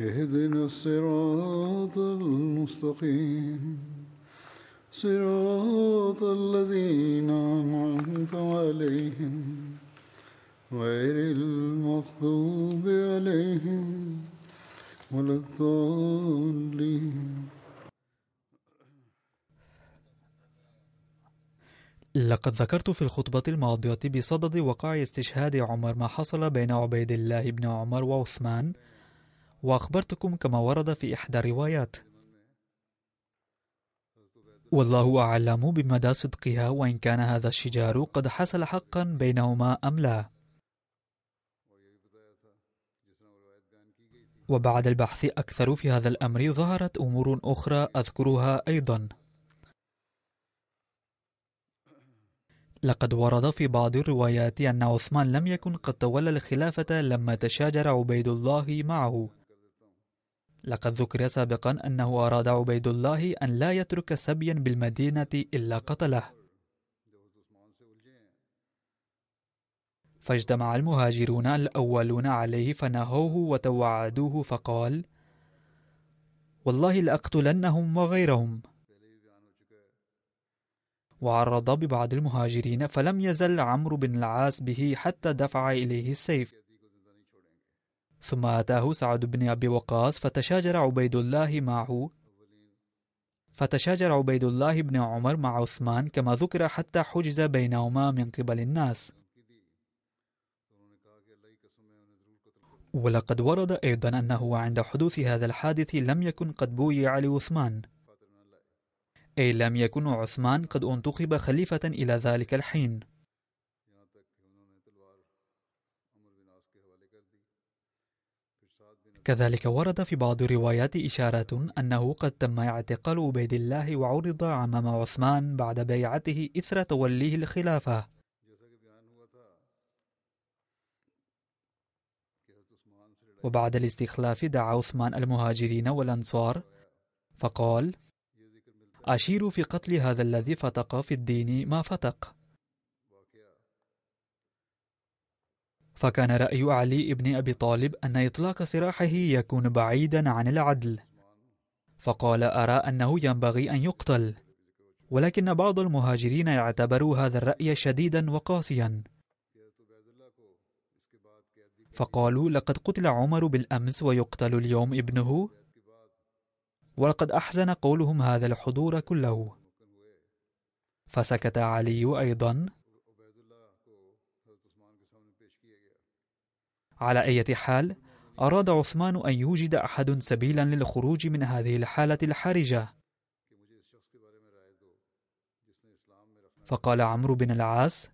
اهدنا الصراط المستقيم. صراط الذين أنعمت عليهم. غير المغضوب عليهم ولا الضالين. لقد ذكرت في الخطبة الماضية بصدد وقع استشهاد عمر ما حصل بين عبيد الله بن عمر وعثمان وأخبرتكم كما ورد في إحدى الروايات. والله أعلم بمدى صدقها وإن كان هذا الشجار قد حصل حقا بينهما أم لا. وبعد البحث أكثر في هذا الأمر ظهرت أمور أخرى أذكرها أيضا. لقد ورد في بعض الروايات أن عثمان لم يكن قد تولى الخلافة لما تشاجر عبيد الله معه. لقد ذكر سابقا أنه أراد عبيد الله أن لا يترك سبيا بالمدينة إلا قتله. فاجتمع المهاجرون الأولون عليه فنهوه وتوعدوه فقال والله لأقتلنهم وغيرهم. وعرض ببعض المهاجرين فلم يزل عمرو بن العاص به حتى دفع إليه السيف. ثم أتاه سعد بن أبي وقاص فتشاجر عبيد الله معه. فتشاجر عبيد الله بن عمر مع عثمان كما ذكر حتى حجز بينهما من قبل الناس. ولقد ورد أيضا أنه عند حدوث هذا الحادث لم يكن قد بويع لعثمان أي لم يكن عثمان قد انتخب خليفة إلى ذلك الحين. كذلك ورد في بعض الروايات إشارة أنه قد تم اعتقال عبيد الله وعرض أمام عثمان بعد بيعته إثر توليه الخلافة. وبعد الاستخلاف دعا عثمان المهاجرين والأنصار فقال أشير في قتل هذا الذي فتق في الدين ما فتق. فكان رأي علي بن أبي طالب أن إطلاق سراحه يكون بعيدا عن العدل. فقال أرى أنه ينبغي أن يقتل. ولكن بعض المهاجرين اعتبروا هذا الرأي شديدا وقاسيا. فقالوا لقد قتل عمر بالأمس ويقتل اليوم ابنه. ولقد أحزن قولهم هذا الحضور كله. فسكت علي أيضا. على أي حال أراد عثمان أن يوجد أحد سبيلا للخروج من هذه الحالة الحرجة. فقال عمرو بن العاص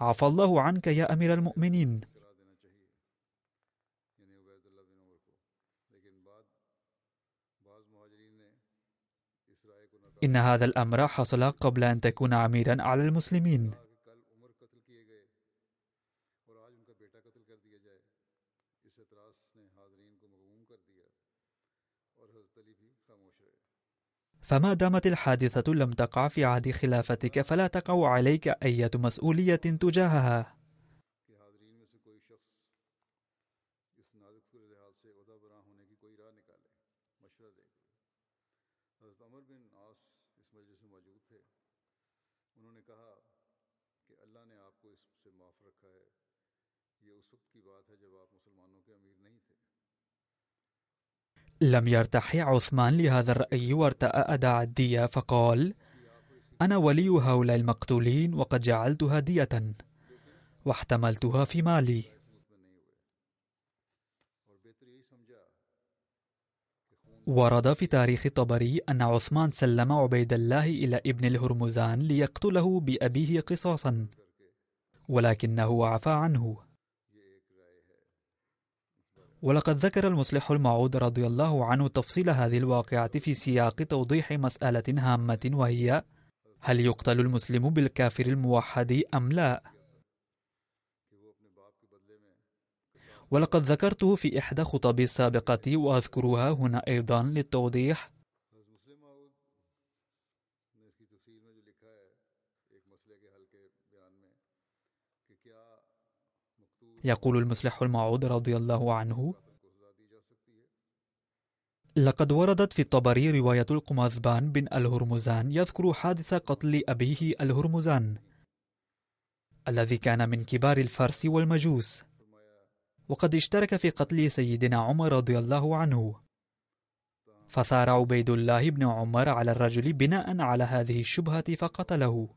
عفى الله عنك يا أمير المؤمنين. إن هذا الأمر حصل قبل أن تكون أميرا على المسلمين. فما دامت الحادثة لم تقع في عهد خلافتك فلا تقع عليك أية مسؤولية تجاهها. لم يرتحي عثمان لهذا الرأي وارتأى أداء الدية فقال أنا ولي هؤلاء المقتولين وقد جعلتها دية واحتملتها في مالي. ورد في تاريخ الطبري أن عثمان سلم عبيد الله إلى ابن الهرمزان ليقتله بأبيه قصاصا ولكنه عفى عنه. ولقد ذكر المصلح الموعود رضي الله عنه تفصيل هذه الواقعة في سياق توضيح مسألة هامة وهي هل يقتل المسلم بالكافر الموحد أم لا؟ ولقد ذكرته في إحدى خطبي السابقة وأذكرها هنا أيضا للتوضيح يقول المصلح الموعود رضي الله عنه. لقد وردت في الطبري رواية القمازبان بن الهرمزان يذكر حادث قتل أبيه الهرمزان الذي كان من كبار الفرس والمجوس وقد اشترك في قتل سيدنا عمر رضي الله عنه. فثار عبيد الله بن عمر على الرجل بناء على هذه الشبهة فقتله.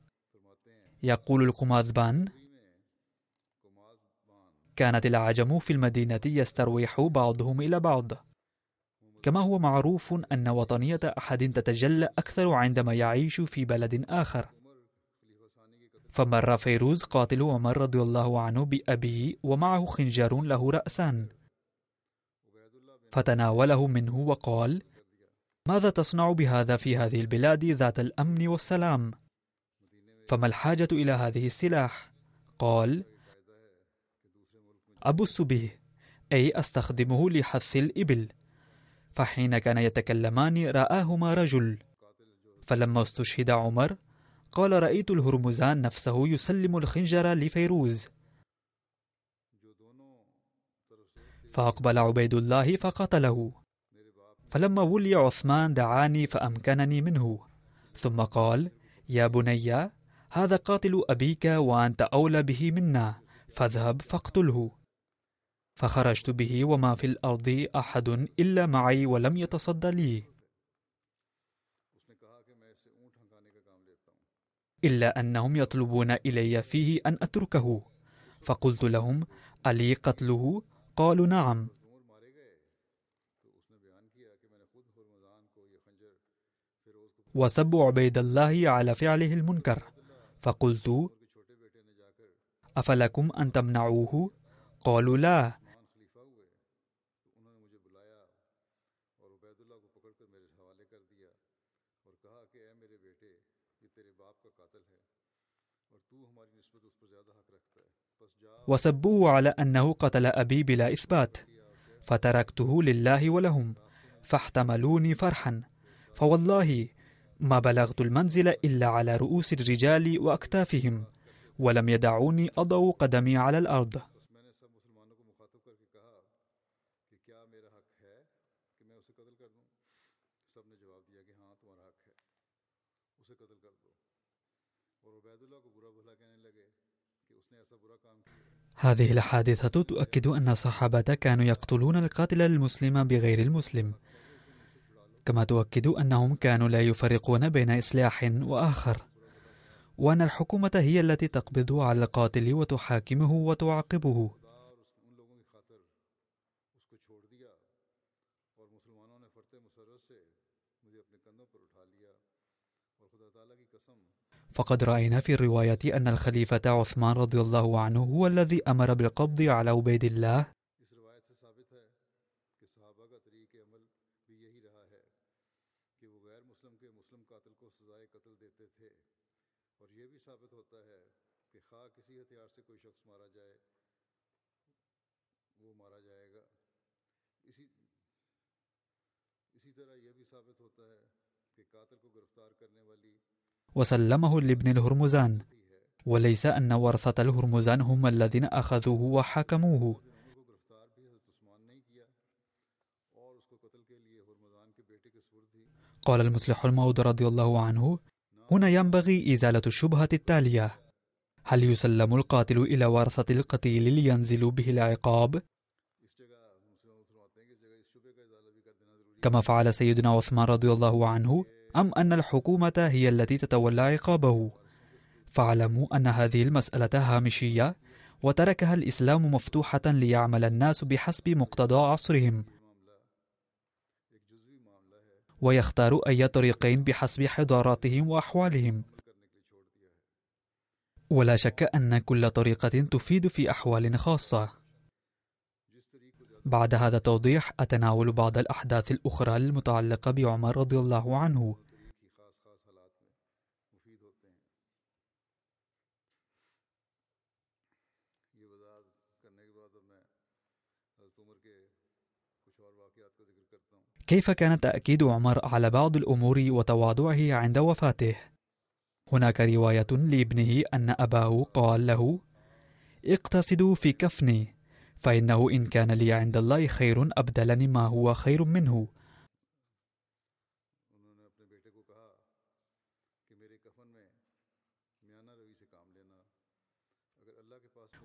يقول القمازبان كانت العجم في المدينة يسترويح بعضهم إلى بعض. كما هو معروف أن وطنية أحد تتجلى أكثر عندما يعيش في بلد آخر. فمر فيروز قاتل عمر رضي الله عنه بأبيه ومعه خنجر له رأسان. فتناوله منه وقال ماذا تصنع بهذا في هذه البلاد ذات الأمن والسلام؟ فما الحاجة إلى هذه السلاح؟ قال أبص به أي أستخدمه لحث الإبل. فحين كان يتكلمان رآهما رجل. فلما استشهد عمر قال رأيت الهرمزان نفسه يسلم الخنجر لفيروز. فأقبل عبيد الله فقتله. فلما ولي عثمان دعاني فأمكنني منه. ثم قال يا بني هذا قاتل أبيك وأنت أولى به منا فاذهب فاقتله. فخرجت به وما في الأرض أحد إلا معي ولم يتصد لي. إلا أنهم يطلبون إلي فيه أن أتركه. فقلت لهم ألي قتله؟ قالوا نعم. وسب عبيد الله على فعله المنكر. فقلت أفلكم أن تمنعوه؟ قالوا لا. وسبوه على أنه قتل أبي بلا إثبات فتركته لله ولهم فاحتملوني فرحا فوالله ما بلغت المنزل إلا على رؤوس الرجال وأكتافهم ولم يدعوني أضع قدمي على الأرض. هذه الحادثة تؤكد أن الصحابة كانوا يقتلون القاتل المسلم بغير المسلم. كما تؤكد أنهم كانوا لا يفرقون بين إصلاح وآخر. وأن الحكومة هي التي تقبض على القاتل وتحاكمه وتعاقبه. فقد رأينا في الرواية أن الخليفة عثمان رضي الله عنه هو الذي أمر بالقبض على عبيد الله. طرح یہ بھی ثابت ہوتا ہے کہ قاتل کو گرفتار کرنے والی وسلمه لابن الهرمزان. وليس أن ورثة الهرمزان هم الذين أخذوه وحكموه قال المصلح الموض رضي الله عنه هنا ينبغي إزالة الشبهة التالية. هل يسلم القاتل إلى ورثة القتيل لينزلوا به العقاب؟ كما فعل سيدنا عثمان رضي الله عنه أم أن الحكومة هي التي تتولى عقابه؟ فاعلموا أن هذه المسألة هامشية وتركها الإسلام مفتوحة ليعمل الناس بحسب مقتضى عصرهم. ويختار أي طريقين بحسب حضاراتهم وأحوالهم. ولا شك أن كل طريقة تفيد في أحوال خاصة. بعد هذا التوضيح أتناول بعض الأحداث الأخرى المتعلقة بعمر رضي الله عنه. كيف كان تأكيد عمر على بعض الأمور وتواضعه عند وفاته؟ هناك رواية لابنه أن أباه قال له اقتصدوا في كفني. فإنه إن كان لي عند الله خير أبدلني ما هو خير منه.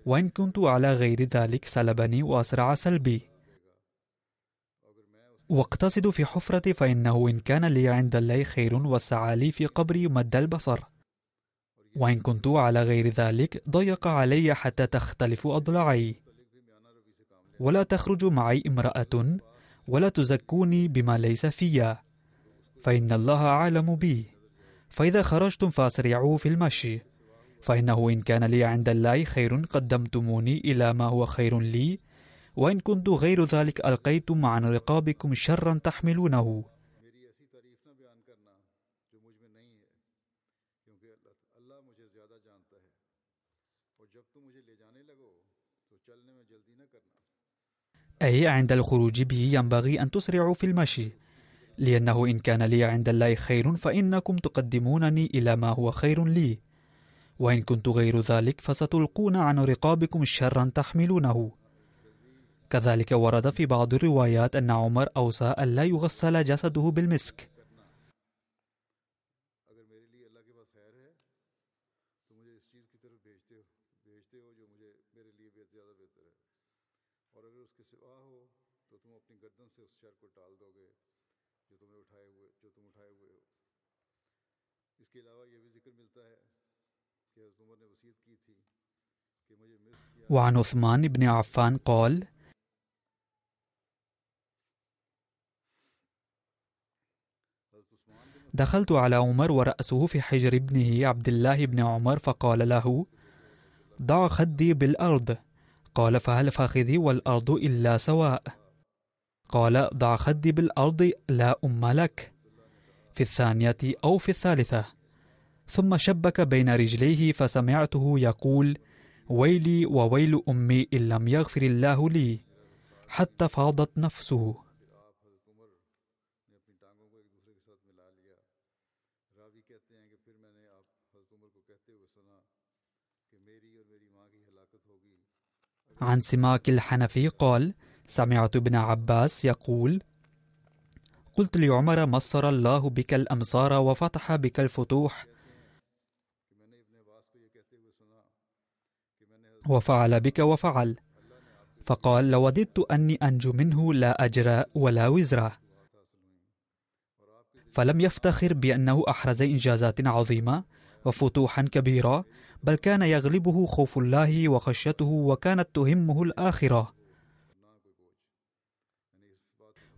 وإن كنت على غير ذلك سلبني وأسرع سلبي. واقتصد في حفرتي فإنه إن كان لي عند الله خير وسعى لي في قبري مد البصر. وإن كنت على غير ذلك ضيق علي حتى تختلف أضلاعي. ولا تخرج معي امرأة ولا تزكوني بما ليس فيا. فإن الله أعلم بي. فإذا خرجتم فأسرعوا في المشي. فإنه إن كان لي عند الله خير قدمتموني إلى ما هو خير لي. وإن كنت غير ذلك ألقيتم عن رقابكم شرا تحملونه. أي عند الخروج به ينبغي أن تسرعوا في المشي. لأنه إن كان لي عند الله خير فإنكم تقدمونني إلى ما هو خير لي. وإن كنت غير ذلك فستلقون عن رقابكم شرا تحملونه. كذلك ورد في بعض الروايات أن عمر أوصى أن لا يغسل جسده بالمسك. وعن عثمان بن عفان قال دخلت على عمر ورأسه في حجر ابنه عبد الله بن عمر فقال له ضع خدي بالأرض قال فهل فخذي والأرض إلا سواء قال ضع خدي بالأرض لا أم لك في الثانية أو في الثالثة. ثم شبك بين رجليه فسمعته يقول ويلي وويل أمي إن لم يغفر الله لي حتى فاضت نفسه. عن سماك الحنفي قال سمعت ابن عباس يقول قلت لعمر مصر الله بك الأمصار وفتح بك الفتوح وفعل بك وفعل. فقال لوددت أني أنجو منه لا أجر ولا وزر. فلم يفتخر بأنه أحرز إنجازات عظيمة وفتوحا كبيرة بل كان يغلبه خوف الله وخشيته وكانت تهمه الآخرة.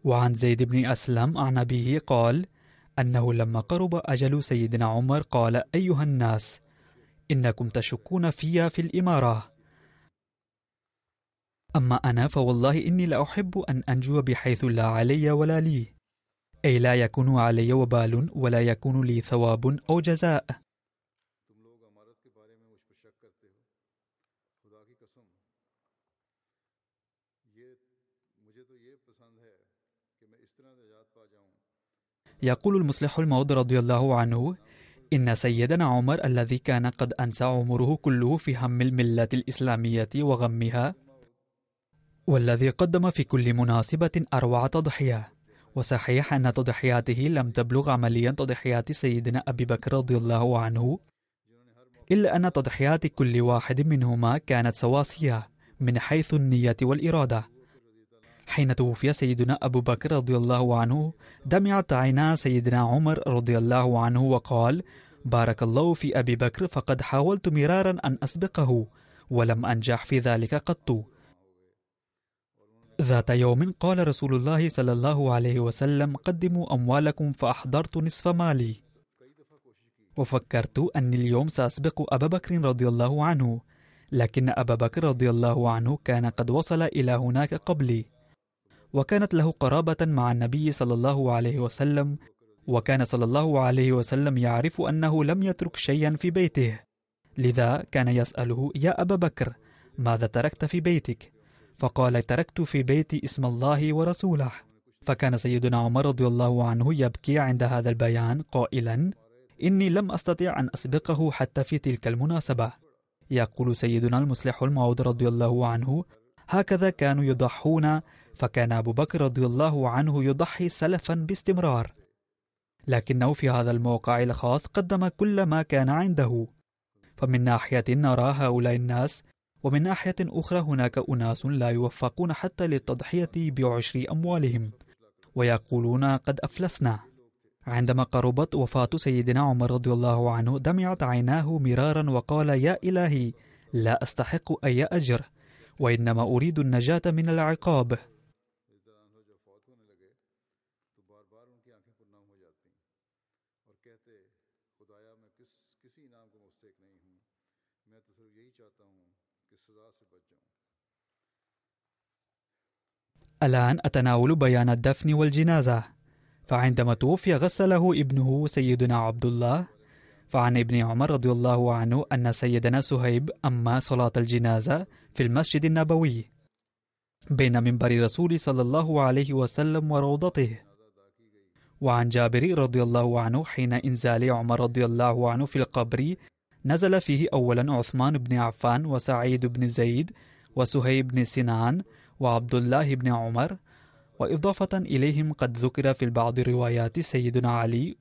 وعن زيد بن أسلم عن أبيه قال أنه لما قرب أجل سيدنا عمر قال أيها الناس إنكم تشكون في في الإمارة. أما أنا فوالله إني لأحب أن أنجو بحيث لا علي ولا لي. أي لا يكون علي وبال ولا يكون لي ثواب أو جزاء. يقول المصلح الموض رضي الله عنه إن سيدنا عمر الذي كان قد أنسى عمره كله في هم الملة الإسلامية وغمها والذي قدم في كل مناسبة أروع تضحية. وصحيح أن تضحياته لم تبلغ عمليا تضحيات سيدنا أبي بكر رضي الله عنه إلا أن تضحيات كل واحد منهما كانت سواسية من حيث النية والإرادة. حين توفي سيدنا أبو بكر رضي الله عنه دمعت عينا سيدنا عمر رضي الله عنه وقال بارك الله في أبي بكر فقد حاولت مرارا أن أسبقه ولم أنجح في ذلك قط. ذات يوم قال رسول الله صلى الله عليه وسلم قدموا أموالكم فأحضرت نصف مالي. وفكرت أني اليوم سأسبق أبا بكر رضي الله عنه لكن أبا بكر رضي الله عنه كان قد وصل إلى هناك قبلي. وكانت له قرابة مع النبي صلى الله عليه وسلم وكان صلى الله عليه وسلم يعرف أنه لم يترك شيئا في بيته. لذا كان يسأله يا أبا بكر ماذا تركت في بيتك؟ فقال تركت في بيتي اسم الله ورسوله. فكان سيدنا عمر رضي الله عنه يبكي عند هذا البيان قائلا إني لم أستطع أن أسبقه حتى في تلك المناسبة. يقول سيدنا المصلح الموعود رضي الله عنه هكذا كانوا يضحون فكان أبو بكر رضي الله عنه يضحي سلفا باستمرار. لكنه في هذا الموقع الخاص قدم كل ما كان عنده. فمن ناحية نرى هؤلاء الناس ومن ناحية أخرى هناك أناس لا يوفقون حتى للتضحية بعشر أموالهم. ويقولون قد أفلسنا. عندما قربت وفاة سيدنا عمر رضي الله عنه دمعت عيناه مرارا وقال يا إلهي لا أستحق أي أجر وإنما أريد النجاة من العقاب. الآن أتناول بيان الدفن والجنازة. فعندما توفي غسله ابنه سيدنا عبد الله فعن ابن عمر رضي الله عنه أن سيدنا سهيب أما صلاة الجنازة في المسجد النبوي. بين منبر رسول صلى الله عليه وسلم وروضته. وعن جابر رضي الله عنه حين إنزال عمر رضي الله عنه في القبر نزل فيه أولا عثمان بن عفان وسعيد بن زيد وسهيب بن سنان وعبد الله بن عمر وإضافة إليهم قد ذكر في بعض روايات سيدنا علي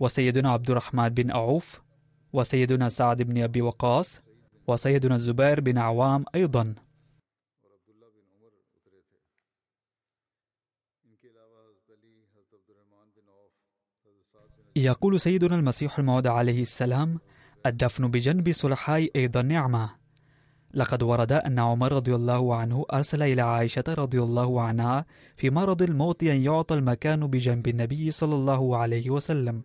وسيدنا عبد الرحمن بن عوف وسيدنا سعد بن أبي وقاص وسيدنا الزبير بن عوام أيضا. يقول سيدنا المسيح الموعود عليه السلام الدفن بجنب صلحاء أيضا نعمة. لقد ورد أن عمر رضي الله عنه أرسل إلى عائشة رضي الله عنها في مرض الموت أن يعطى المكان بجنب النبي صلى الله عليه وسلم.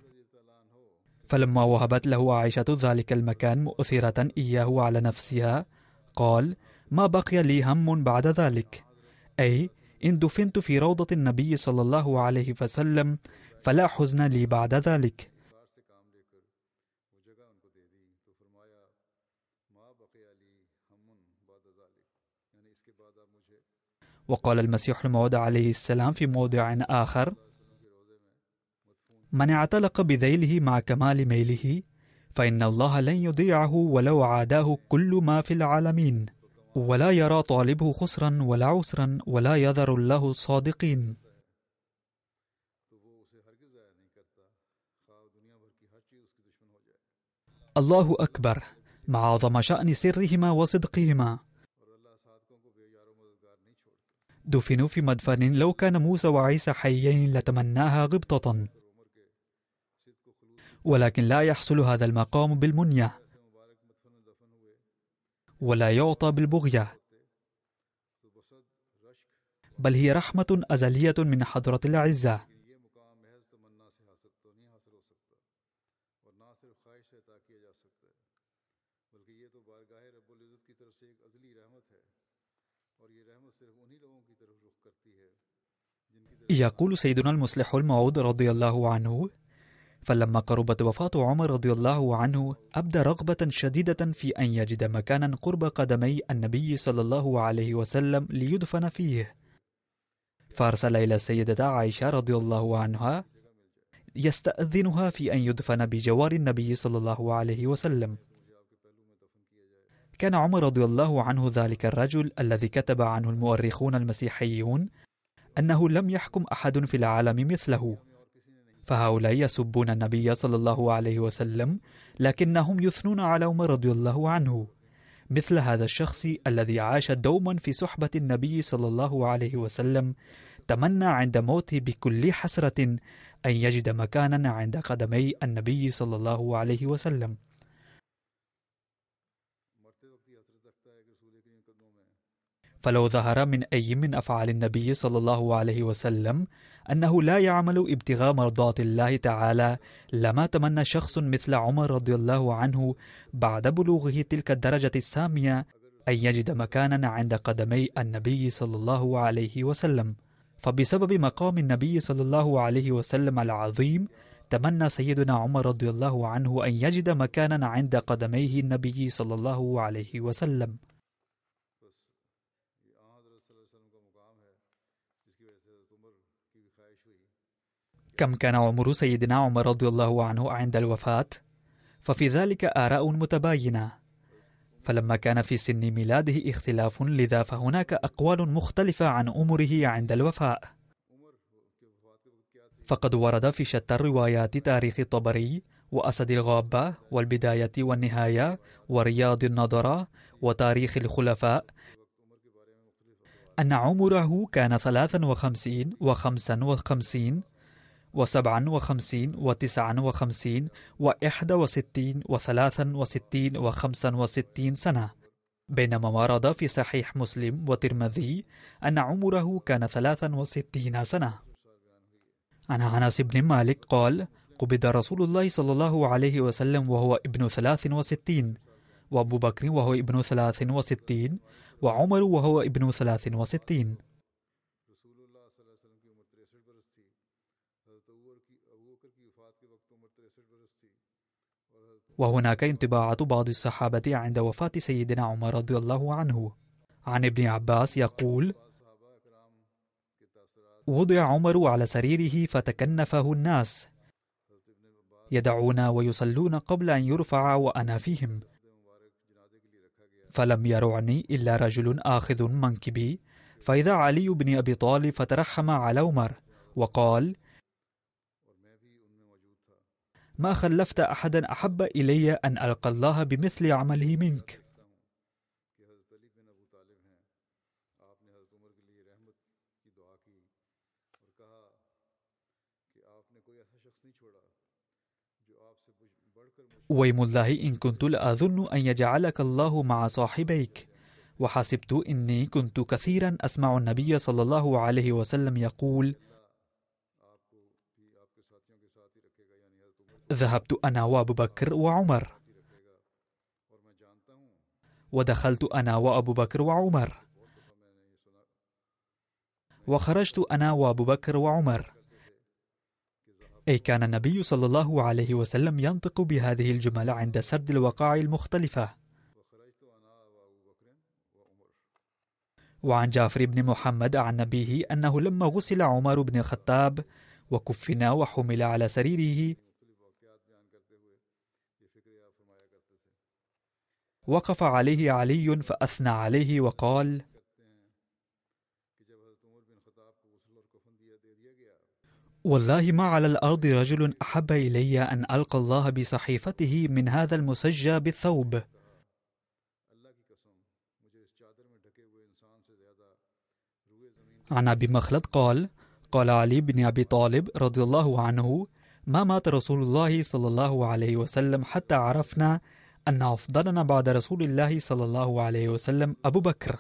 فلما وهبت له عائشة ذلك المكان مؤثرة إياه على نفسها قال ما بقي لي هم بعد ذلك. أي إن دفنت في روضة النبي صلى الله عليه وسلم فلا حزن لي بعد ذلك. وقال المسيح الموعود عليه السلام في موضع آخر من اعتلق بذيله مع كمال ميله فإن الله لن يضيعه ولو عاداه كل ما في العالمين ولا يرى طالبه خسرا ولا عسرا ولا يذر له الصادقين الله أكبر مع عظم شأن سرهما وصدقهما. دفنوا في مدفن لو كان موسى وعيسى حيين لتمناها غبطة. ولكن لا يحصل هذا المقام بالمنية ولا يعطى بالبغية. بل هي رحمة أزلية من حضرة العزة يقول سيدنا المصلح الموعود رضي الله عنه فلما قربت وفاة عمر رضي الله عنه أبدى رغبة شديدة في أن يجد مكانا قرب قدمي النبي صلى الله عليه وسلم ليدفن فيه. فأرسل إلى السيدة عائشة رضي الله عنها يستأذنها في أن يدفن بجوار النبي صلى الله عليه وسلم. كان عمر رضي الله عنه ذلك الرجل الذي كتب عنه المؤرخون المسيحيون أنه لم يحكم أحد في العالم مثله. فهؤلاء يسبون النبي صلى الله عليه وسلم لكنهم يثنون على عمر رضي الله عنه. مثل هذا الشخص الذي عاش دوما في صحبة النبي صلى الله عليه وسلم تمنى عند موته بكل حسرة أن يجد مكانا عند قدمي النبي صلى الله عليه وسلم. فلو ظهر من أي من أفعال النبي صلى الله عليه وسلم أنه لا يعمل ابتغاء مرضات الله تعالى لما تمنى شخص مثل عمر رضي الله عنه بعد بلوغه تلك الدرجة السامية أن يجد مكانا عند قدمي النبي صلى الله عليه وسلم. فبسبب مقام النبي صلى الله عليه وسلم العظيم تمنى سيدنا عمر رضي الله عنه أن يجد مكانا عند قدميه النبي صلى الله عليه وسلم. كم كان عمر سيدنا عمر رضي الله عنه عند الوفاة؟ ففي ذلك آراء متباينة فلما كان في سن ميلاده اختلاف لذا فهناك أقوال مختلفة عن عمره عند الوفاة فقد ورد في شتى الروايات تاريخ الطبري وأسد الغابة والبداية والنهاية ورياض النظرة وتاريخ الخلفاء أن عمره كان ثلاثا وخمسين وخمسا وخمسين وسبعا وخمسين وتسعا وخمسين وإحدى وستين وثلاثا وستين وخمسا وستين سنة. بينما ورد في صحيح مسلم وترمذي أن عمره كان ثلاثا وستين سنة. عن أنس بن مالك قال قبض رسول الله صلى الله عليه وسلم وهو ابن ثلاث وستين وأبو بكر وهو ابن ثلاث وستين وعمر وهو ابن ثلاث وستين. وهناك انطباعات بعض الصحابة عند وفاة سيدنا عمر رضي الله عنه. عن ابن عباس يقول وضع عمر على سريره فتكنفه الناس. يدعون ويصلون قبل أن يرفع وأنا فيهم. فلم يرعني إلا رجل آخذ منكبي فإذا علي بن أبي طالب فترحم على عمر وقال ما خلفت أحدا أحب إلي أن ألقى الله بمثل عمله منك. ويم الله إن كنت لأظن أن يجعلك الله مع صاحبيك. وحسبت إني كنت كثيرا أسمع النبي صلى الله عليه وسلم يقول ذهبت أنا وأبو بكر وعمر. ودخلت أنا وأبو بكر وعمر. وخرجت أنا وأبو بكر وعمر. أي كان النبي صلى الله عليه وسلم ينطق بهذه الجمل عند سرد الوقائع المختلفة. وعن جعفر بن محمد عن نبيه أنه لما غسل عمر بن الخطاب وكفن وحمل على سريره وقف عليه علي فأثنى عليه وقال والله ما على الأرض رجل أحب إلي أن ألقى الله بصحيفته من هذا المسجى بالثوب. عن أبي مخلد قال قال علي بن أبي طالب رضي الله عنه ما مات رسول الله صلى الله عليه وسلم حتى عرفنا أن أفضلنا بعد رسول الله صلى الله عليه وسلم أبو بكر.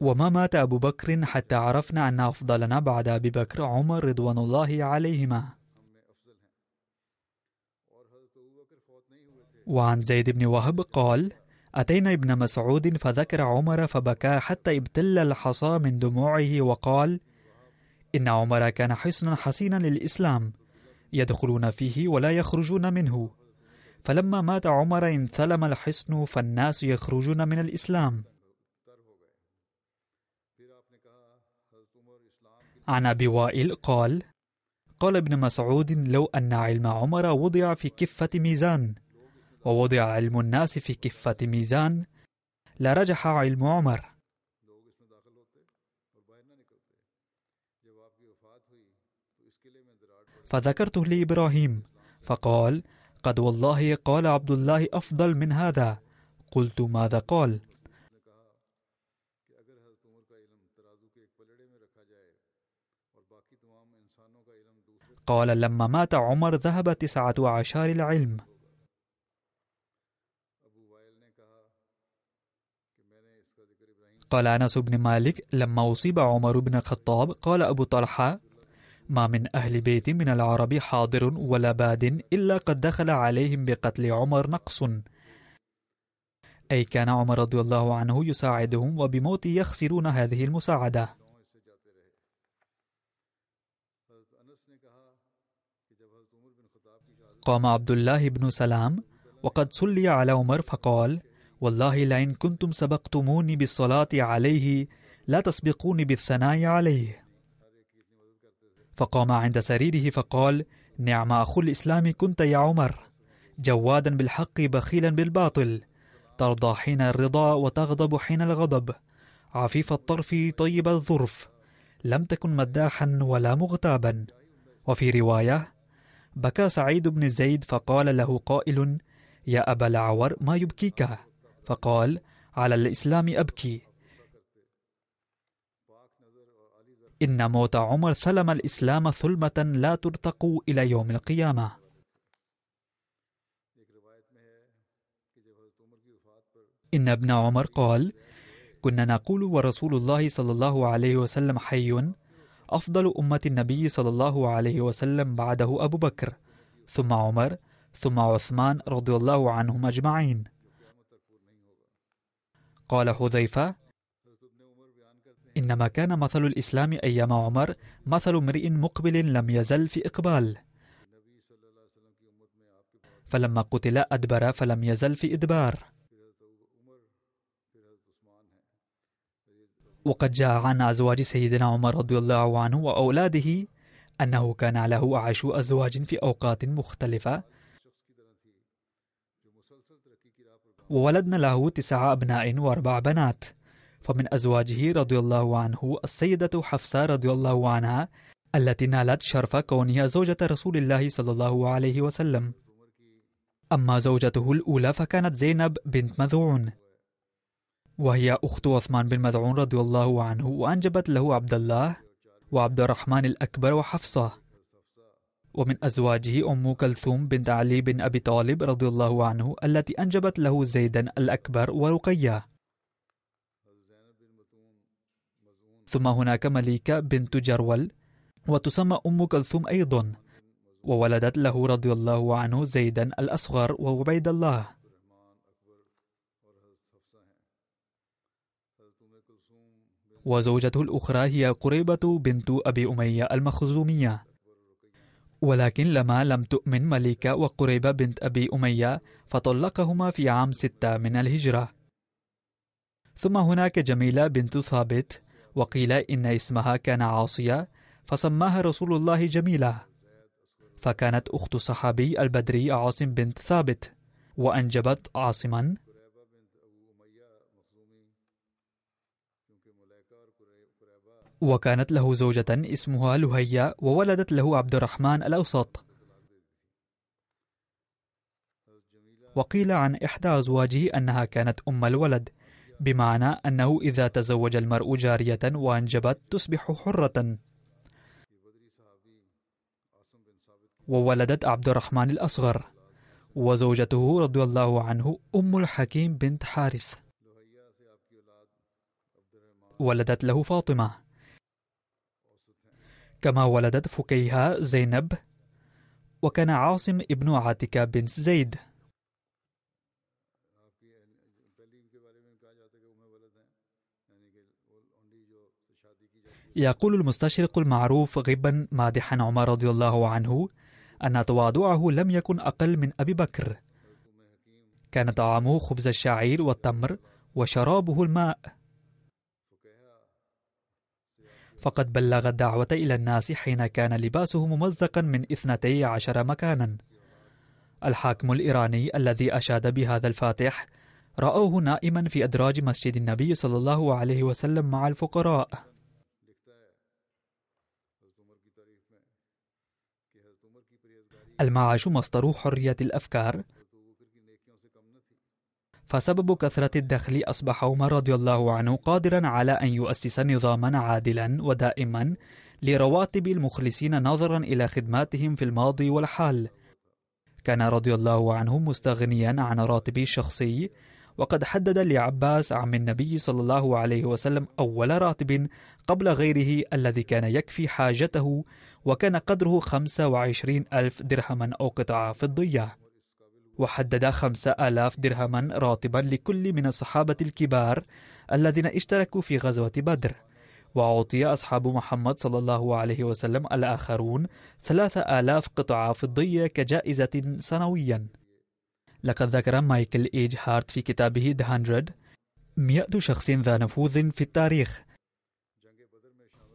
وما مات أبو بكر حتى عرفنا أن أفضلنا بعد أبي بكر عمر رضوان الله عليهما. وعن زيد بن وهب قال أتينا ابن مسعود فذكر عمر فبكى حتى ابتل الحصى من دموعه وقال إن عمر كان حصنا حسينا للإسلام يدخلون فيه ولا يخرجون منه. فلما مات عمر انثلم الحصن فالناس يخرجون من الإسلام. عن أبي وائل قال قال ابن مسعود لو أن علم عمر وضع في كفة ميزان ووضع علم الناس في كفة ميزان لرجح علم عمر. فذكرته لإبراهيم فقال قد والله قال عبد الله أفضل من هذا. قلت ماذا قال؟ قال لما مات عمر ذهب تسعة عشر العلم. قال أنس بن مالك لما أصيب عمر بن الخطاب قال أبو طلحة ما من أهل بيت من العرب حاضر ولا باد إلا قد دخل عليهم بقتل عمر نقص. أي كان عمر رضي الله عنه يساعدهم وبموت يخسرون هذه المساعدة. قام عبد الله بن سلام وقد صلي على عمر فقال والله لئن كنتم سبقتموني بالصلاة عليه لا تسبقوني بالثناء عليه. فقام عند سريره فقال نعم أخو الإسلام كنت يا عمر. جوادا بالحق بخيلا بالباطل. ترضى حين الرضا وتغضب حين الغضب. عفيف الطرف طيب الظرف. لم تكن مداحا ولا مغتابا. وفي رواية بكى سعيد بن زيد فقال له قائل يا أبا العور ما يبكيك؟ فقال على الإسلام أبكي. إن موت عمر ثلم الإسلام ثلمة لا ترتق إلى يوم القيامة. إن ابن عمر قال كنا نقول ورسول الله صلى الله عليه وسلم حي أفضل أمة النبي صلى الله عليه وسلم بعده أبو بكر ثم عمر ثم عثمان رضي الله عنهم أجمعين. قال حذيفة إنما كان مثل الإسلام أيام عمر مثل امرئ مقبل لم يزل في إقبال. فلما قتل أدبر فلم يزل في إدبار. وقد جاء عن أزواج سيدنا عمر رضي الله عنه وأولاده أنه كان له عشر أزواج في أوقات مختلفة. وولدنا له تسع أبناء وأربع بنات. فمن أزواجه رضي الله عنه السيدة حفصة رضي الله عنها التي نالت شرف كونها زوجة رسول الله صلى الله عليه وسلم. أما زوجته الأولى فكانت زينب بنت مذعون. وهي أخت عثمان بن مذعون رضي الله عنه وأنجبت له عبد الله وعبد الرحمن الأكبر وحفصة. ومن أزواجه أم كلثوم بنت علي بن أبي طالب رضي الله عنه التي أنجبت له زيدا الأكبر ورقية. ثم هناك مليكة بنت جرول وتسمى أم كلثوم أيضا وولدت له رضي الله عنه زيدا الأصغر وعبيد الله. وزوجته الأخرى هي قريبة بنت أبي أمية المخزومية. ولكن لما لم تؤمن مليكة وقريبة بنت أبي أمية فطلقهما في عام ستة من الهجرة. ثم هناك جميلة بنت ثابت وقيل إن اسمها كان عاصية فسماها رسول الله جميلة فكانت أخت الصحابي البدري عاصم بنت ثابت وأنجبت عاصما. وكانت له زوجة اسمها لهية وولدت له عبد الرحمن الأوسط. وقيل عن إحدى أزواجه أنها كانت أم الولد. بمعنى أنه إذا تزوج المرء جارية وأنجبت تصبح حرة. وولدت عبد الرحمن الأصغر وزوجته رضي الله عنه أم الحكيم بنت حارث. ولدت له فاطمة. كما ولدت فكيها زينب وكان عاصم ابن عاتكة بن زيد. يقول المستشرق المعروف غبا مادحا عمر رضي الله عنه أن تواضعه لم يكن أقل من أبي بكر. كان طعامه خبز الشعير والتمر وشرابه الماء. فقد بلغ الدعوة إلى الناس حين كان لباسه ممزقا من اثنتي عشر مكانا. الحاكم الإيراني الذي أشاد بهذا الفاتح رأوه نائما في أدراج مسجد النبي صلى الله عليه وسلم مع الفقراء. المعاش مصدر حرية الأفكار. فسبب كثرة الدخل أصبح عمر رضي الله عنه قادرا على أن يؤسس نظاما عادلا ودائما لرواتب المخلصين نظرا إلى خدماتهم في الماضي والحال. كان رضي الله عنه مستغنيا عن راتبه الشخصي وقد حدد لعباس عم النبي صلى الله عليه وسلم أول راتب قبل غيره الذي كان يكفي حاجته وكان قدره 25 ألف درهما أو قطعة فضية وحدد خمسة آلاف درهما راتبا لكل من الصحابة الكبار الذين اشتركوا في غزوة بدر. وأعطي أصحاب محمد صلى الله عليه وسلم الآخرون ثلاثة آلاف قطعة فضية كجائزة سنويا. لقد ذكر مايكل إتش هارت في كتابه The Hundred مئة شخص ذا نفوذ في التاريخ.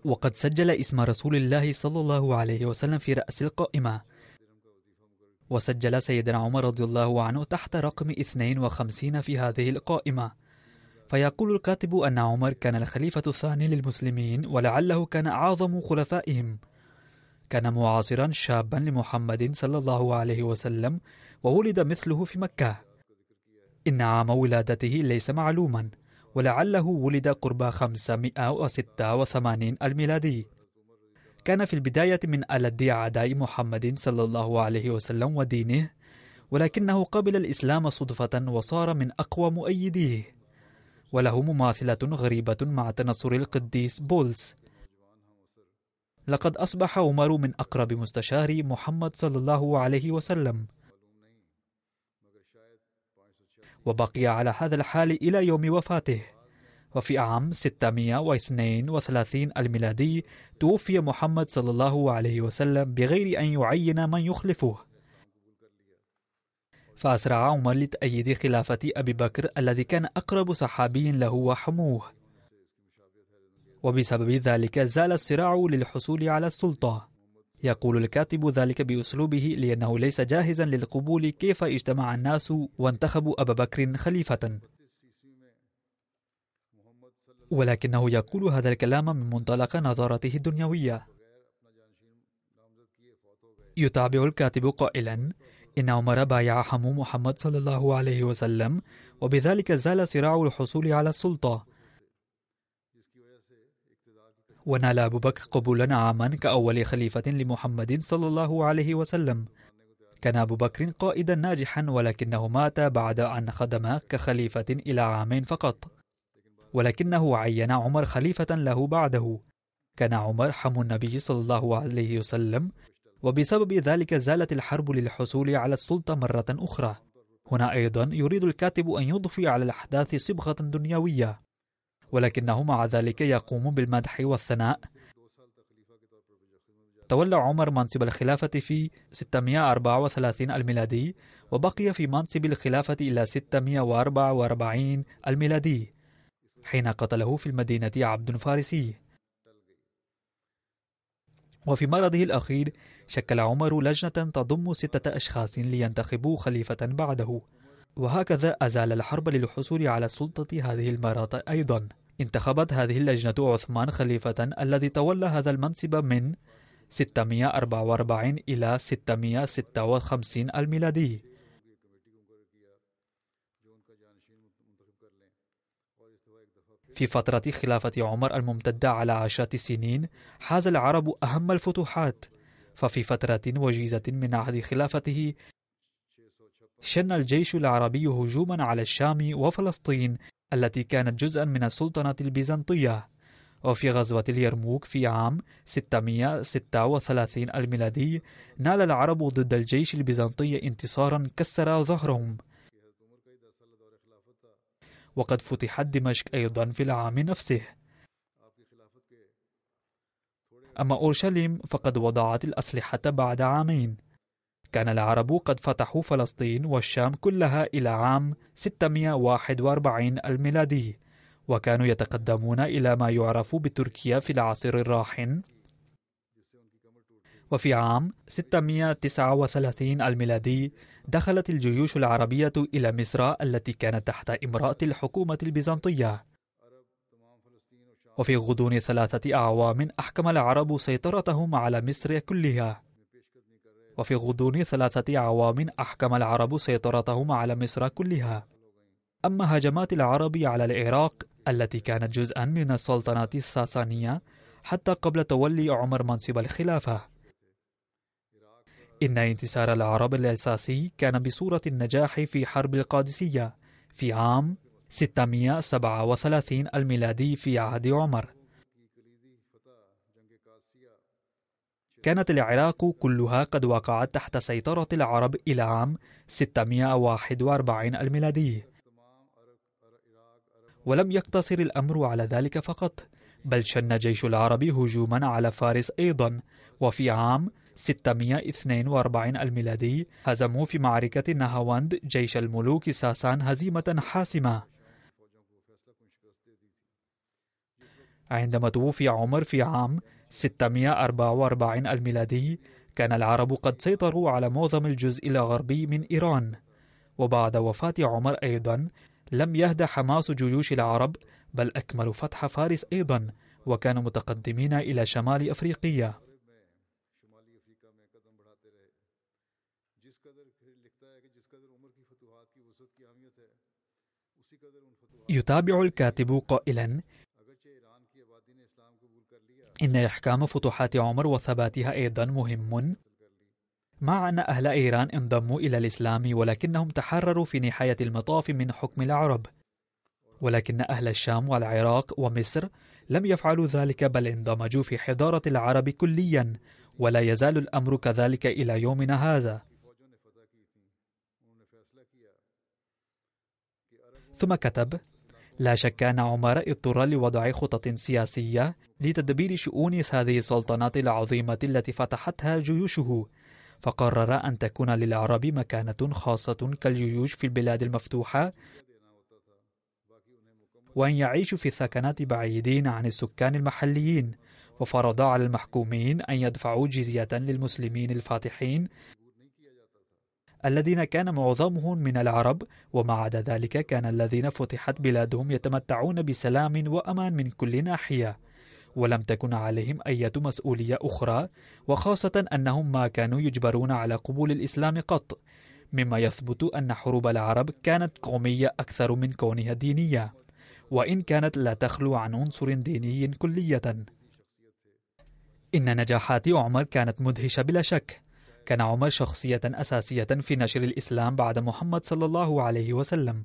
وقد سجل اسم رسول الله صلى الله عليه وسلم في رأس القائمة. وسجل سيدنا عمر رضي الله عنه تحت رقم 52 في هذه القائمة. فيقول الكاتب أن عمر كان الخليفة الثاني للمسلمين ولعله كان أعظم خلفائهم. كان معاصرا شابا لمحمد صلى الله عليه وسلم وولد مثله في مكة. إن عام ولادته ليس معلوما. ولعله ولد قرب 586 الميلادي. كان في البداية من ألد أعداء محمد صلى الله عليه وسلم ودينه ولكنه قبل الإسلام صدفة وصار من أقوى مؤيديه. وله مماثلة غريبة مع تنصر القديس بولس. لقد أصبح عمر من أقرب مستشاري محمد صلى الله عليه وسلم. وبقي على هذا الحال إلى يوم وفاته. وفي عام 632 الميلادي توفي محمد صلى الله عليه وسلم بغير أن يعين من يخلفه. فأسرع عمر لتأييد خلافة أبي بكر الذي كان أقرب صحابي له وحموه. وبسبب ذلك زال الصراع للحصول على السلطة. يقول الكاتب ذلك بأسلوبه لأنه ليس جاهزا للقبول كيف اجتمع الناس وانتخبوا أبا بكر خليفة. ولكنه يقول هذا الكلام من منطلق نظرته الدنيوية. يتابع الكاتب قائلا إن عمر بايع حمو محمد صلى الله عليه وسلم وبذلك زال صراع الحصول على السلطة. ونال أبو بكر قبولا عاما كأول خليفة لمحمد صلى الله عليه وسلم. كان أبو بكر قائدا ناجحا ولكنه مات بعد أن خدم كخليفة إلى عامين فقط. ولكنه عين عمر خليفة له بعده. كان عمر حم النبي صلى الله عليه وسلم وبسبب ذلك زالت الحرب للحصول على السلطة مرة أخرى. هنا أيضا يريد الكاتب أن يضفي على الأحداث صبغة دنيوية. ولكنه مع ذلك يقوم بالمدح والثناء. تولى عمر منصب الخلافة في 634 الميلادي وبقي في منصب الخلافة إلى 644 الميلادي حين قتله في المدينة عبد فارسي وفي مرضه الأخير شكل عمر لجنة تضم ستة أشخاص لينتخبوا خليفة بعده. وهكذا أزال الحرب للحصول على السلطة هذه المرة أيضا. انتخبت هذه اللجنة عثمان خليفة الذي تولى هذا المنصب من 644 إلى 656 الميلادي. في فترة خلافة عمر الممتدة على عشرة سنين حاز العرب أهم الفتوحات. ففي فترة وجيزة من عهد خلافته شن الجيش العربي هجوما على الشام وفلسطين التي كانت جزءا من السلطنة البيزنطية. وفي غزوة اليرموك في عام 636 الميلادي نال العرب ضد الجيش البيزنطي انتصارا كسر ظهرهم. وقد فتحت دمشق أيضا في العام نفسه. أما أورشليم فقد وضعت الأسلحة بعد عامين. كان العرب قد فتحوا فلسطين والشام كلها إلى عام 641 الميلادي وكانوا يتقدمون إلى ما يعرف بتركيا في العصر الراحن. وفي عام 639 الميلادي دخلت الجيوش العربية إلى مصر التي كانت تحت إمراءة الحكومة البيزنطية. وفي غضون ثلاثة أعوام أحكم العرب سيطرتهم على مصر كلها. وفي غضون ثلاثة أعوام أحكم العرب سيطرتهم على مصر كلها. أما هجمات العرب على العراق التي كانت جزءا من السلطنة الساسانية حتى قبل تولي عمر منصب الخلافة. إن انتصار العرب الأساسي كان بصورة النجاح في حرب القادسية في عام 637 الميلادي في عهد عمر. كانت العراق كلها قد وقعت تحت سيطرة العرب إلى عام 641 الميلادي. ولم يقتصر الأمر على ذلك فقط بل شن جيش العرب هجوما على فارس أيضا. وفي عام 642 الميلادي هزموا في معركة نهاوند جيش الملوك ساسان هزيمة حاسمة. عندما توفي عمر في عام 644 الميلادي كان العرب قد سيطروا على معظم الجزء الغربي من إيران. وبعد وفاة عمر أيضا لم يهدى حماس جيوش العرب بل أكملوا فتح فارس أيضا وكانوا متقدمين إلى شمال أفريقيا. يتابع الكاتب قائلا إن إحكام فتوحات عمر وثباتها أيضا مهم. مع أن أهل إيران انضموا إلى الإسلام ولكنهم تحرروا في نهاية المطاف من حكم العرب. ولكن أهل الشام والعراق ومصر لم يفعلوا ذلك بل اندمجوا في حضارة العرب كليا ولا يزال الأمر كذلك إلى يومنا هذا. ثم كتب لا شك أن عمر اضطر لوضع خطط سياسية لتدبير شؤون هذه السلطنات العظيمة التي فتحتها جيوشه. فقرر أن تكون للعرب مكانة خاصة كالجيوش في البلاد المفتوحة وأن يعيشوا في الثكنات بعيدين عن السكان المحليين. وفرض على المحكومين أن يدفعوا جزية للمسلمين الفاتحين الذين كان معظمهم من العرب وما عدا ذلك كان الذين فتحت بلادهم يتمتعون بسلام وأمان من كل ناحية. ولم تكن عليهم أي مسؤولية أخرى وخاصة أنهم ما كانوا يجبرون على قبول الإسلام قط. مما يثبت أن حروب العرب كانت قومية أكثر من كونها دينية. وإن كانت لا تخلو عن عنصر ديني كلية. إن نجاحات عمر كانت مدهشة بلا شك. كان عمر شخصية أساسية في نشر الإسلام بعد محمد صلى الله عليه وسلم.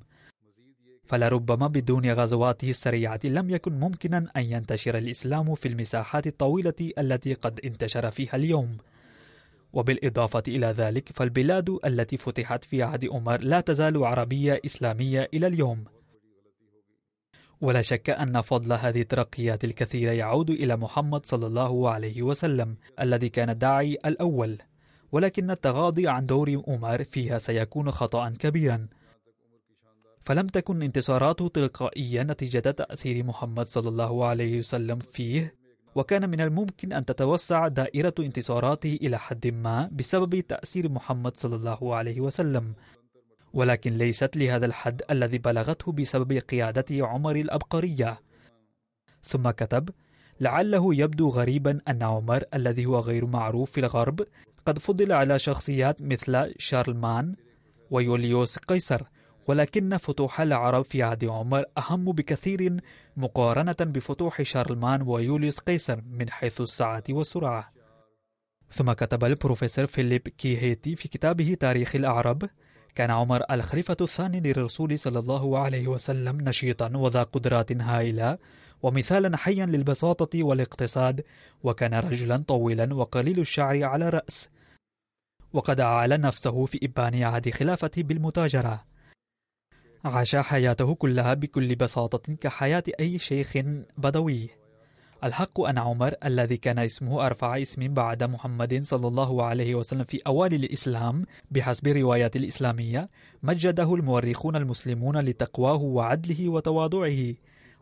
فلربما بدون غزواته السريعة لم يكن ممكنا أن ينتشر الإسلام في المساحات الطويلة التي قد انتشر فيها اليوم. وبالإضافة إلى ذلك فالبلاد التي فتحت في عهد عمر لا تزال عربية إسلامية إلى اليوم. ولا شك أن فضل هذه الترقيات الكثيرة يعود إلى محمد صلى الله عليه وسلم الذي كان الداعي الأول. ولكن التغاضي عن دور عمر فيها سيكون خطأ كبيرا. فلم تكن انتصاراته تلقائية نتيجة تأثير محمد صلى الله عليه وسلم فيه وكان من الممكن أن تتوسع دائرة انتصاراته إلى حد ما بسبب تأثير محمد صلى الله عليه وسلم. ولكن ليست لهذا الحد الذي بلغته بسبب قيادة عمر الأبقرية. ثم كتب لعله يبدو غريبا أن عمر الذي هو غير معروف في الغرب قد فضل على شخصيات مثل شارلمان ويوليوس قيصر ولكن فتوح العرب في عهد عمر أهم بكثير مقارنة بفتوح شارلمان ويوليوس قيصر من حيث السعة والسرعة. ثم كتب البروفيسور فيليب كيهيتي في كتابه تاريخ الأعرب كان عمر الخليفة الثاني للرسول صلى الله عليه وسلم نشيطا وذا قدرات هائلة ومثالا حيا للبساطة والاقتصاد وكان رجلا طويلا وقليل الشعر على رأس. وقد أعلن نفسه في إبان عهد خلافته بالمتاجرة. عاش حياته كلها بكل بساطة كحياة أي شيخ بدوي. الحق أن عمر الذي كان اسمه أرفع اسم بعد محمد صلى الله عليه وسلم في أوائل الإسلام بحسب الروايات الإسلامية مجده المؤرخون المسلمون لتقواه وعدله وتواضعه.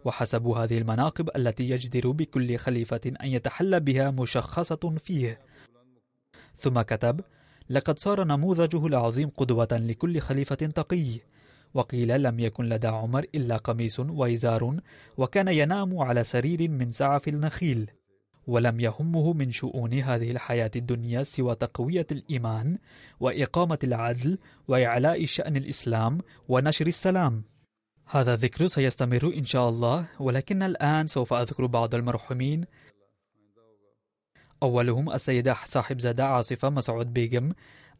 وحسب هذه المناقب التي يجدر بكل خليفة أن يتحلى بها مشخصة فيه. ثم كتب لقد صار نموذجه العظيم قدوة لكل خليفة تقي. وقيل لم يكن لدى عمر إلا قميص وإزار وكان ينام على سرير من سعف النخيل. ولم يهمه من شؤون هذه الحياة الدنيا سوى تقوية الإيمان وإقامة العدل وإعلاء شأن الإسلام ونشر السلام. هذا الذكر سيستمر إن شاء الله ولكن الآن سوف أذكر بعض المرحومين. أولهم السيدة صاحب زادة عاصفة مسعود بيغم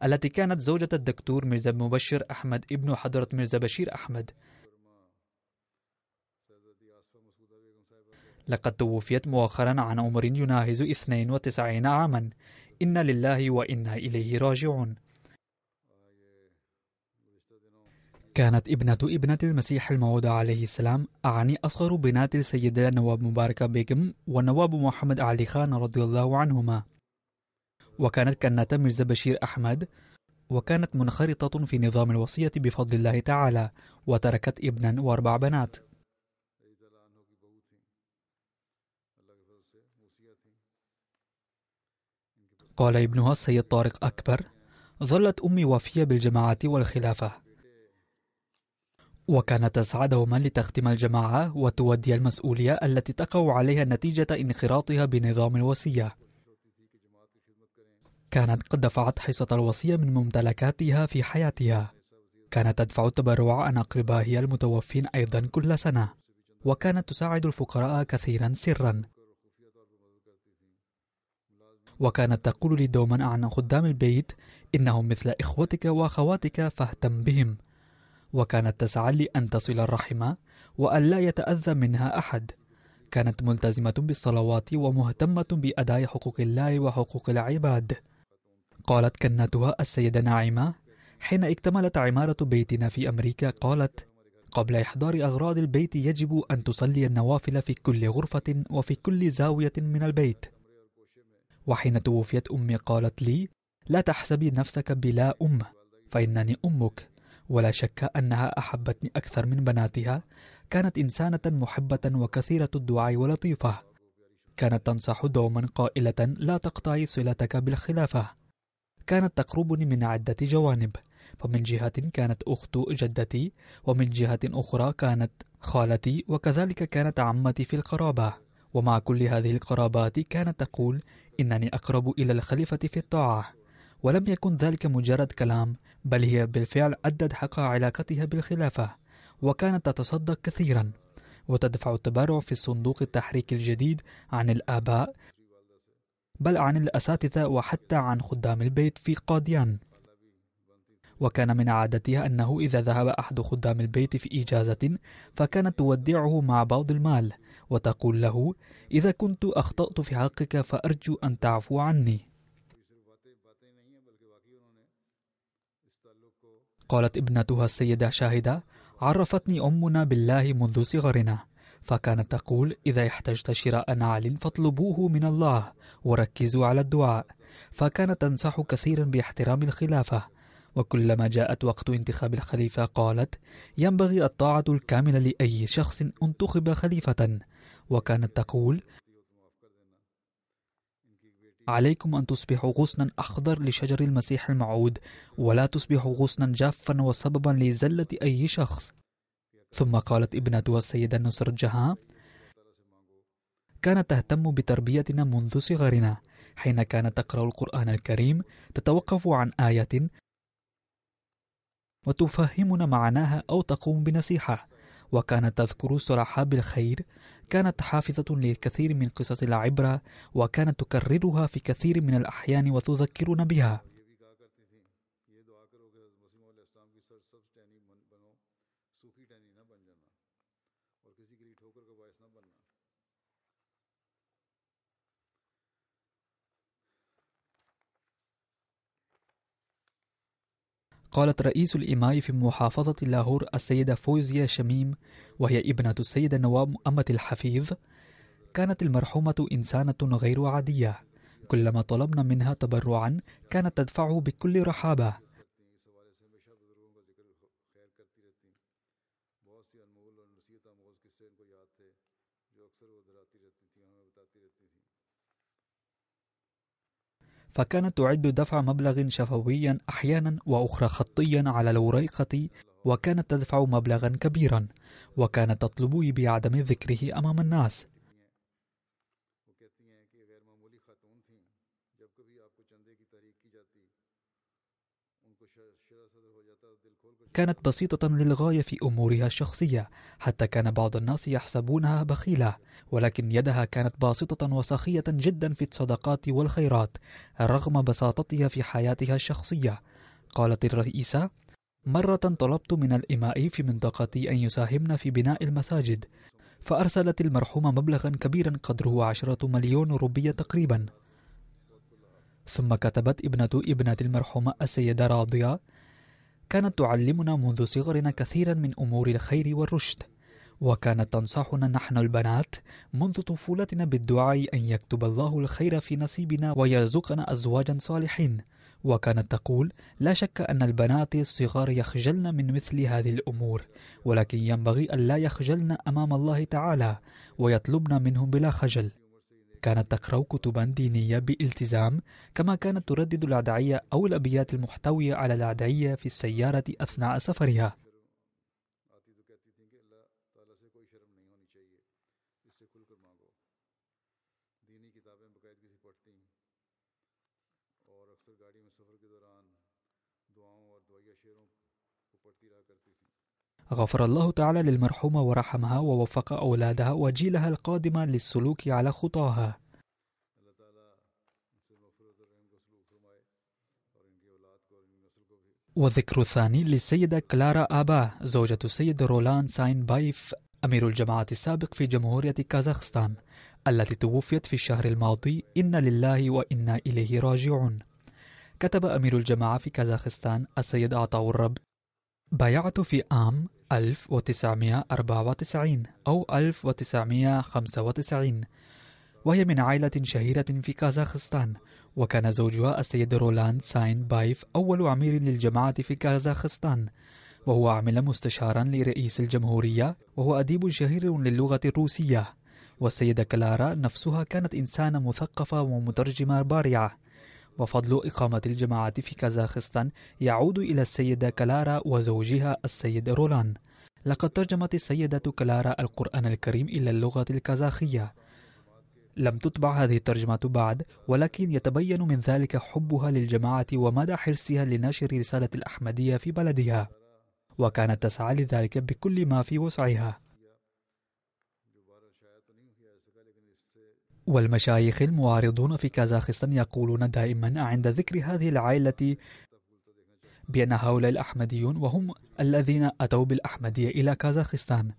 التي كانت زوجة الدكتور ميرزا مبشر أحمد ابن حضرة ميرزا بشير أحمد. لقد توفيت مؤخرا عن عمر يناهز 92 عاما. إن لله وإنا إليه راجعون. كانت ابنة ابنة المسيح الموعود عليه السلام أعني أصغر بنات السيدة نواب مباركة بيغم ونواب محمد علي خان رضي الله عنهما. وكانت كنة ميرزا بشير أحمد وكانت منخرطة في نظام الوصية بفضل الله تعالى وتركت ابنا وأربع بنات. قال ابنها السيد طارق أكبر ظلت أمي وافية بالجماعة والخلافة. وكانت تسعى دوما لتختم الجماعة وتودي المسؤولية التي تقع عليها نتيجة انخراطها بنظام الوصية كانت قد دفعت حصة الوصية من ممتلكاتها في حياتها. كانت تدفع التبرع عن أقربائها المتوفين أيضا كل سنة وكانت تساعد الفقراء كثيرا سرا. وكانت تقول لي دوما عن خدام البيت إنهم مثل إخوتك وأخواتك فاهتم بهم. وكانت تسعى لأن تصل الرحمة وأن لا يتأذى منها أحد. كانت ملتزمة بالصلوات ومهتمة بأداء حقوق الله وحقوق العباد. قالت كنتها السيدة ناعمة حين اكتملت عمارة بيتنا في أمريكا قالت قبل إحضار أغراض البيت يجب أن تصلي النوافل في كل غرفة وفي كل زاوية من البيت. وحين توفيت أمي قالت لي لا تحسبي نفسك بلا أم فإنني أمك. ولا شك أنها أحبتني أكثر من بناتها. كانت إنسانة محبة وكثيرة الدعاء ولطيفة. كانت تنصح دوما قائلة لا تقطعي صلتك بالخلافة. كانت تقربني من عدة جوانب. فمن جهة كانت أخت جدتي ومن جهة أخرى كانت خالتي وكذلك كانت عمتي في القرابة. ومع كل هذه القرابات كانت تقول إنني أقرب إلى الخليفة في الطاعة. ولم يكن ذلك مجرد كلام بل هي بالفعل أدت حق علاقتها بالخلافة وكانت تتصدق كثيرا وتدفع التبرع في الصندوق التحريك الجديد عن الآباء بل عن الأساتذة وحتى عن خدام البيت في قاديان. وكان من عادتها أنه إذا ذهب أحد خدام البيت في إجازة فكانت تودعه مع بعض المال وتقول له إذا كنت أخطأت في حقك فأرجو أن تعفو عني. قالت ابنتها السيدة شاهدة عرفتني أمنا بالله منذ صغرنا فكانت تقول إذا احتجت شراء نعل فاطلبوه من الله وركزوا على الدعاء. فكانت تنصح كثيرا باحترام الخلافة. وكلما جاءت وقت انتخاب الخليفة قالت ينبغي الطاعة الكاملة لأي شخص أنتخب خليفة. وكانت تقول عليكم أن تصبحوا غصنا أخضر لشجر المسيح الموعود ولا تصبحوا غصنا جافا وسببا لزلة أي شخص. ثم قالت ابنتها السيدة نصر جهاں كانت تهتم بتربيتنا منذ صغرنا. حين كانت تقرأ القرآن الكريم تتوقف عن آية وتفهمنا معناها أو تقوم بنصيحة. وكانت تذكر صلاحها بالخير كانت حافظة لكثير من قصص العبرة وكانت تكررها في كثير من الأحيان وتذكرنا بها. قالت رئيس الإماء في محافظة لاهور السيدة فوزية شميم وهي ابنة السيدة نواب مؤمة الحفيظ كانت المرحومة إنسانة غير عادية. كلما طلبنا منها تبرعا كانت تدفعه بكل رحابة. فكانت تعد دفع مبلغ شفويا أحيانا وأخرى خطيا على الوريقة وكانت تدفع مبلغا كبيرا. وكانت تطلب بعدم ذكره أمام الناس. كانت بسيطة للغاية في أمورها الشخصية حتى كان بعض الناس يحسبونها بخيلة ولكن يدها كانت باسطة وسخية جدا في الصدقات والخيرات رغم بساطتها في حياتها الشخصية. قالت الرئيسة مرة طلبت من الإماء في منطقتي أن يساهمن في بناء المساجد فأرسلت المرحومة مبلغا كبيرا قدره عشرة مليون روبية تقريبا. ثم كتبت ابنة ابنة المرحومة السيدة راضية كانت تعلمنا منذ صغرنا كثيرا من أمور الخير والرشد وكانت تنصحنا نحن البنات منذ طفولتنا بالدعاء أن يكتب الله الخير في نصيبنا ويرزقنا أزواجا صالحين. وكانت تقول لا شك أن البنات الصغار يخجلن من مثل هذه الأمور ولكن ينبغي أن لا يخجلن أمام الله تعالى ويطلبن منهم بلا خجل. كانت تقرأ كتبا دينية بإلتزام كما كانت تردد الأدعية أو الأبيات المحتوية على الأدعية في السيارة أثناء سفرها. غفر الله تعالى للمرحومة ورحمها ووفق أولادها وجيلها القادم للسلوك على خطاها. والذكر الثاني للسيدة كلارا آبا زوجة السيد رولان ساين بايف أمير الجماعة السابق في جمهورية كازاخستان التي توفيت في الشهر الماضي. إن لله وإنا إليه راجعون. كتب أمير الجماعة في كازاخستان السيد عطاء الرب. بايعت في عام 1994 أو 1995 وهي من عائلة شهيرة في كازاخستان وكان زوجها السيد رولاند ساين بايف أول أمير للجماعة في كازاخستان وهو عمل مستشارا لرئيس الجمهورية وهو أديب شهير للغة الروسية والسيدة كلارا نفسها كانت إنسانة مثقفة ومترجمة بارعة. وفضل إقامة الجماعة في كازاخستان يعود إلى السيدة كلارا وزوجها السيد رولان. لقد ترجمت السيدة كلارا القرآن الكريم إلى اللغة الكازاخية. لم تطبع هذه الترجمة بعد ولكن يتبين من ذلك حبها للجماعة ومدى حرصها لنشر رسالة الأحمدية في بلدها. وكانت تسعى لذلك بكل ما في وسعها. والمشايخ المعارضون في كازاخستان يقولون دائما عند ذكر هذه العائلة بأن هؤلاء الأحمديون وهم الذين أتوا بالأحمدية إلى كازاخستان.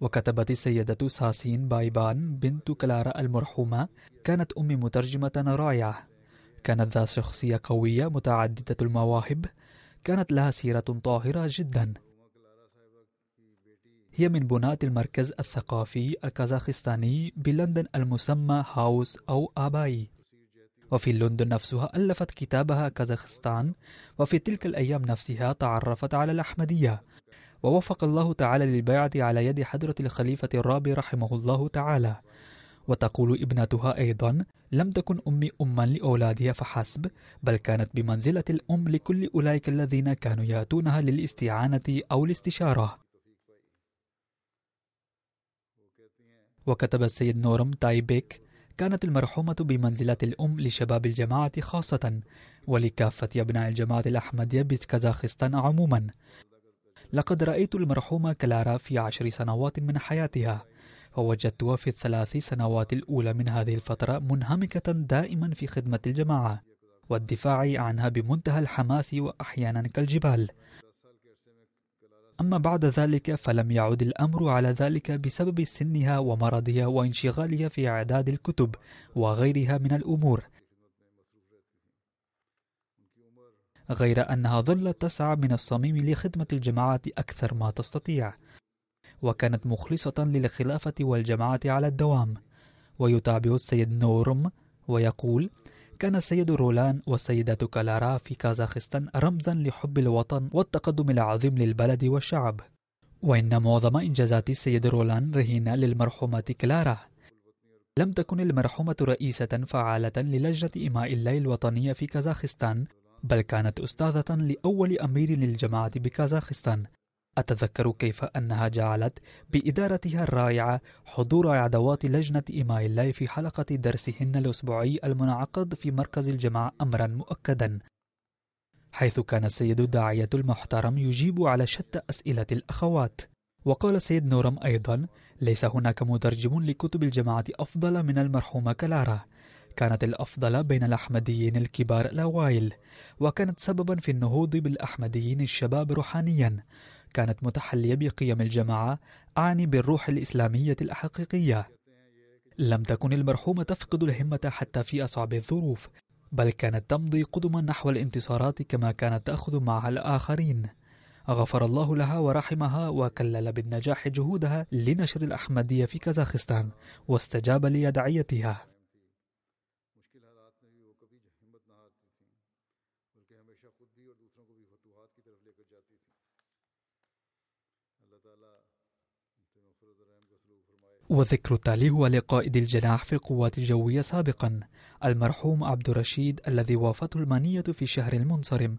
وكتبت السيدة ساسين بايبان بنت كلارا المرحومة كانت أمي مترجمة رائعة. كانت ذات شخصية قوية متعددة المواهب. كانت لها سيرة طاهرة جدا. هي من بناة المركز الثقافي الكازاخستاني بلندن المسمى هاوس أو آباي. وفي لندن نفسها ألفت كتابها كازاخستان وفي تلك الأيام نفسها تعرفت على الأحمدية. ووفق الله تعالى للبيعة على يد حضرة الخليفة الرابع رحمه الله تعالى. وتقول ابنتها أيضا لم تكن أمي أما لأولادها فحسب بل كانت بمنزلة الأم لكل أولئك الذين كانوا يأتونها للاستعانة أو الاستشارة. وكتب السيد نورم تايبيك كانت المرحومة بمنزلة الأم لشباب الجماعة خاصة ولكافة أبناء الجماعة الأحمدية بكازاخستان عموما. لقد رأيت المرحومة كلارا في عشر سنوات من حياتها فوجدتها في الثلاث سنوات الأولى من هذه الفترة منهمكة دائما في خدمة الجماعة والدفاع عنها بمنتهى الحماس وأحيانا كالجبال. أما بعد ذلك فلم يعد الأمر على ذلك بسبب سنها ومرضها وانشغالها في إعداد الكتب وغيرها من الأمور. غير أنها ظلت تسعى من الصميم لخدمة الجماعة أكثر ما تستطيع وكانت مخلصة للخلافة والجماعة على الدوام. ويتابع السيد نورم ويقول كان السيد رولان والسيدة كالارا في كازاخستان رمزا لحب الوطن والتقدم العظيم للبلد والشعب. وإن معظم إنجازات السيد رولان رهينة للمرحومة كلارا. لم تكن المرحومة رئيسة فعالة للجنة إماء الليل الوطنية في كازاخستان بل كانت أستاذة لأول أمير للجماعة بكازاخستان. أتذكر كيف أنها جعلت بإدارتها الرائعة حضور عدوات لجنة الله في حلقة درسهن الأسبوعي المنعقد في مركز الجماعة أمرا مؤكدا. حيث كان السيد الداعية المحترم يجيب على شتى أسئلة الأخوات. وقال السيد نورم أيضا ليس هناك مترجم لكتب الجماعة أفضل من المرحومة كلارا. كانت الأفضل بين الأحمديين الكبار الأوائل. وكانت سببا في النهوض بالأحمديين الشباب روحانيا. كانت متحلية بقيم الجماعة أعني بالروح الإسلامية الحقيقية لم تكن المرحومة تفقد الهمة حتى في أصعب الظروف بل كانت تمضي قدما نحو الانتصارات كما كانت تأخذ معها الآخرين. غفر الله لها ورحمها وكلل بالنجاح جهودها لنشر الأحمدية في كازاخستان واستجاب ليدعيتها. وذكر التالي هو لقائد الجناح في القوات الجوية سابقا المرحوم عبد الرشيد الذي وافته المنية في شهر المنصرم.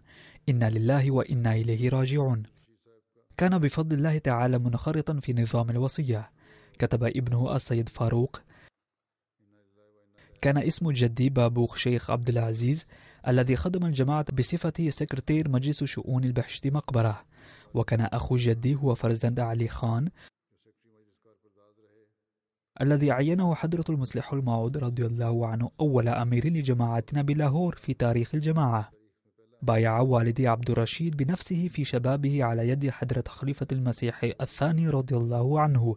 إنا لله وإنا إليه راجعون. كان بفضل الله تعالى منخرطا في نظام الوصية. كتب ابنه السيد فاروق. كان اسم جدي بابوخ شيخ عبد العزيز الذي خدم الجماعة بصفة سكرتير مجلس شؤون البحث مقبرة. وكان أخو جدي هو فرزند علي خان. الذي عينه حضرة المصلح الموعود رضي الله عنه أول أمير لجماعتنا بلاهور في تاريخ الجماعة. بايع والدي عبد الرشيد بنفسه في شبابه على يد حضرة خليفة المسيح الثاني رضي الله عنه.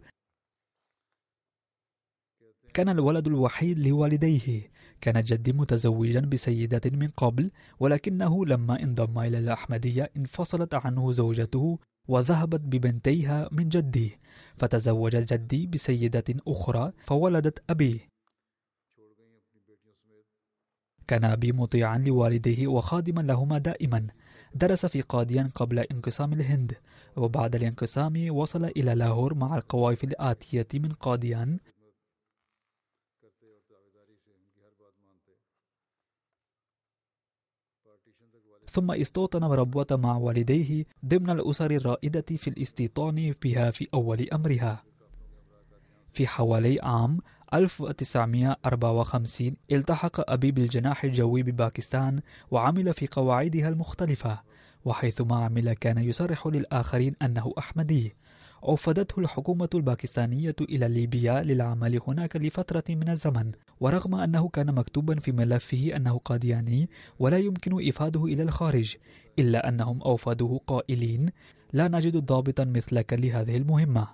كان الولد الوحيد لوالديه. كان جدي متزوجا بسيدة من قبل ولكنه لما انضم إلى الأحمدية انفصلت عنه زوجته وذهبت ببنتيها من جدي. فتزوج جدي بسيدة أخرى فولدت أبي كان أبي مطيعا لوالديه وخادما لهما دائما. درس في قاديان قبل انقسام الهند وبعد الانقسام وصل إلى لاهور مع القوافل الآتية من قاديان ثم استوطن ربوة مع والديه ضمن الأسر الرائدة في الاستيطان بها في أول أمرها. في حوالي عام 1954 التحق أبي بالجناح الجوي بباكستان وعمل في قواعدها المختلفة وحيثما عمل كان يصرح للآخرين أنه أحمدي. أوفدته الحكومة الباكستانية إلى ليبيا للعمل هناك لفترة من الزمن ورغم أنه كان مكتوبا في ملفه أنه قادياني ولا يمكن إفاده إلى الخارج إلا أنهم أوفدوه قائلين لا نجد ضابطا مثلك لهذه المهمة.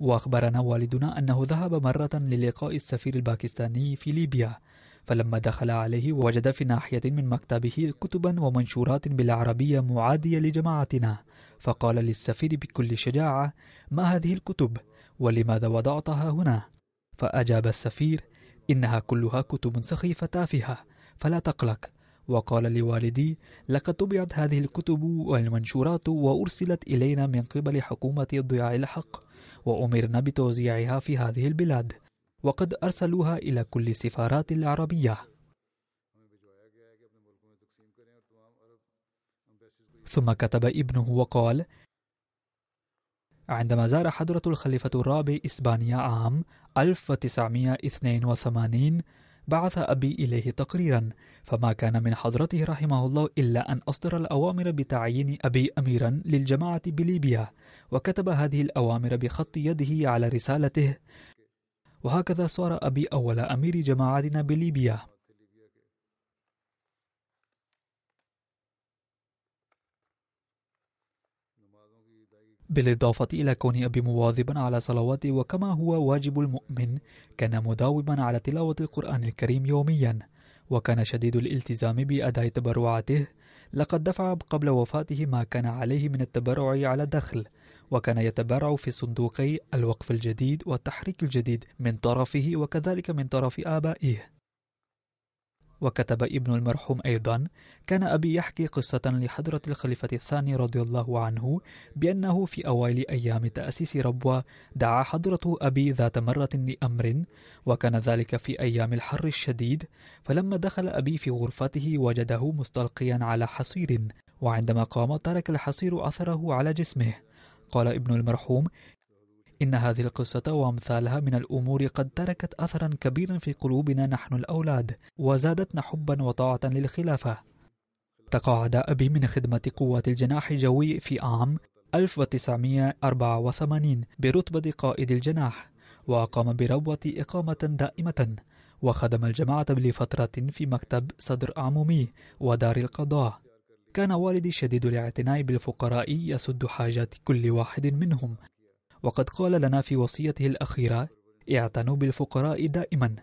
وأخبرنا والدنا أنه ذهب مرة للقاء السفير الباكستاني في ليبيا. فلما دخل عليه وجد في ناحية من مكتبه كتبا ومنشورات بالعربية معادية لجماعتنا فقال للسفير بكل شجاعة ما هذه الكتب؟ ولماذا وضعتها هنا؟ فأجاب السفير إنها كلها كتب سخيفة تافهة فلا تقلق. وقال لوالدي لقد طبعت هذه الكتب والمنشورات وأرسلت إلينا من قبل حكومة ضياع الحق وأمرنا بتوزيعها في هذه البلاد وقد أرسلوها إلى كل السفارات العربية. ثم كتب ابنه وقال عندما زار حضرة الخليفة الرابع إسبانيا عام 1982 بعث أبي إليه تقريرا فما كان من حضرته رحمه الله إلا أن أصدر الأوامر بتعيين أبي أميرا للجماعة بليبيا وكتب هذه الأوامر بخط يده على رسالته وهكذا صار أبي أول أمير جماعتنا بليبيا. بالإضافة إلى كون أبي مواظبا على صلواته وكما هو واجب المؤمن كان مداوما على تلاوة القرآن الكريم يوميا وكان شديد الالتزام بأداء تبرعاته لقد دفع قبل وفاته ما كان عليه من التبرع على الدخل. وكان يتبرع في صندوقي الوقف الجديد والتحريك الجديد من طرفه وكذلك من طرف آبائه. وكتب ابن المرحوم أيضا كان أبي يحكي قصة لحضرة الخليفة الثاني رضي الله عنه بأنه في أوائل أيام تأسيس ربوة دعا حضرته أبي ذات مرة لأمر وكان ذلك في أيام الحر الشديد فلما دخل أبي في غرفته وجده مستلقيا على حصير وعندما قام ترك الحصير أثره على جسمه. قال ابن المرحوم إن هذه القصة وأمثالها من الأمور قد تركت أثرا كبيرا في قلوبنا نحن الأولاد وزادتنا حبا وطاعة للخلافة. تقاعد أبي من خدمة قوات الجناح الجوي في عام 1984 برتبة قائد الجناح وأقام بربوة إقامة دائمة وخدم الجماعة لفترة في مكتب صدر عمومي ودار القضاء. كان والدي شديد الاعتناء بالفقراء يسد حاجات كل واحد منهم. وقد قال لنا في وصيته الأخيرة اعتنوا بالفقراء دائما.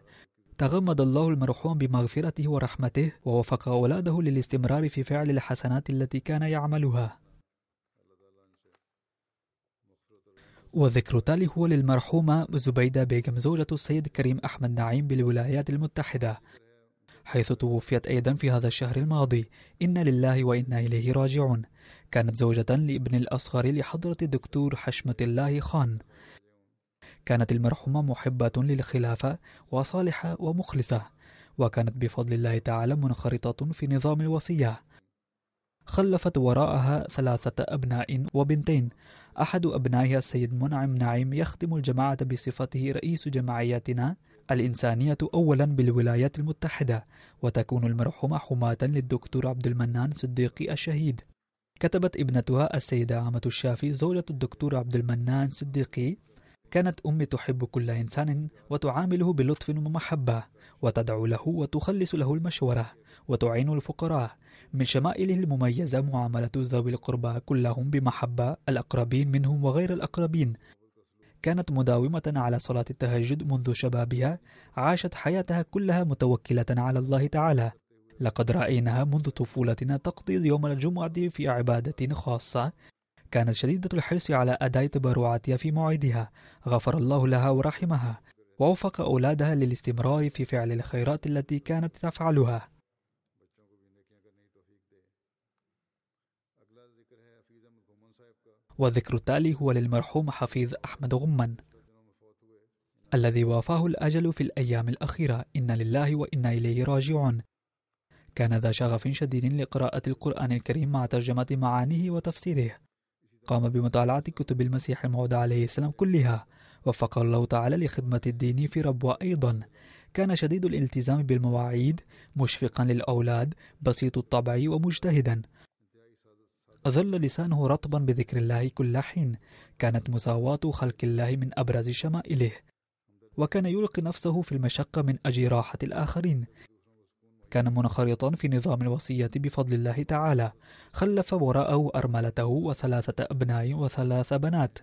تغمد الله المرحوم بمغفرته ورحمته ووفق أولاده للاستمرار في فعل الحسنات التي كان يعملها. وذكر تالي هو للمرحومة زبيدة بيغم زوجة السيد كريم أحمد نعيم بالولايات المتحدة. حيث توفيت أيضا في هذا الشهر الماضي. إن لله وإنا إليه راجعون. كانت زوجة لابن الأصغر لحضرة الدكتور حشمة الله خان. كانت المرحومة محبة للخلافة وصالحة ومخلصة. وكانت بفضل الله تعالى منخرطة في نظام الوصية. خلفت وراءها ثلاثة أبناء وبنتين. أحد أبنائها السيد منعم نعيم يخدم الجماعة بصفته رئيس جمعياتنا. الإنسانية أولا بالولايات المتحدة وتكون المرحومة حماة للدكتور عبد المنان صديقي الشهيد. كتبت ابنتها السيدة عامة الشافي زوجة الدكتور عبد المنان صديقي كانت أمي تحب كل إنسان وتعامله بلطف ومحبة وتدعو له وتخلص له المشورة وتعين الفقراء. من شمائله المميزة معاملة ذوي القربى كلهم بمحبة الأقربين منهم وغير الأقربين كانت مداومة على صلاة التهجد منذ شبابها عاشت حياتها كلها متوكلة على الله تعالى. لقد رأيناها منذ طفولتنا تقضي يوم الجمعة في عبادة خاصة. كانت شديدة الحرص على أداء تبرعاتها في موعدها. غفر الله لها ورحمها. ووفق أولادها للاستمرار في فعل الخيرات التي كانت تفعلها. والذكر التالي هو للمرحوم حفيظ أحمد غمن الذي وافاه الأجل في الأيام الأخيرة. إن لله وإنا إليه راجعون. كان ذا شغف شديد لقراءة القرآن الكريم مع ترجمة معانيه وتفسيره. قام بمطالعة كتب المسيح الموعود عليه السلام كلها. وفق الله تعالى لخدمة الدين في ربوة أيضا. كان شديد الالتزام بالمواعيد مشفقا للأولاد بسيط الطبع ومجتهدا. أظل لسانه رطبا بذكر الله كل حين. كانت مساواة خلق الله من أبرز شمائله وكان يلقي نفسه في المشقة من أجل راحة الآخرين. كان منخرطا في نظام الوصية بفضل الله تعالى. خلف وراءه أرملته وثلاثة أبناء وثلاث بنات.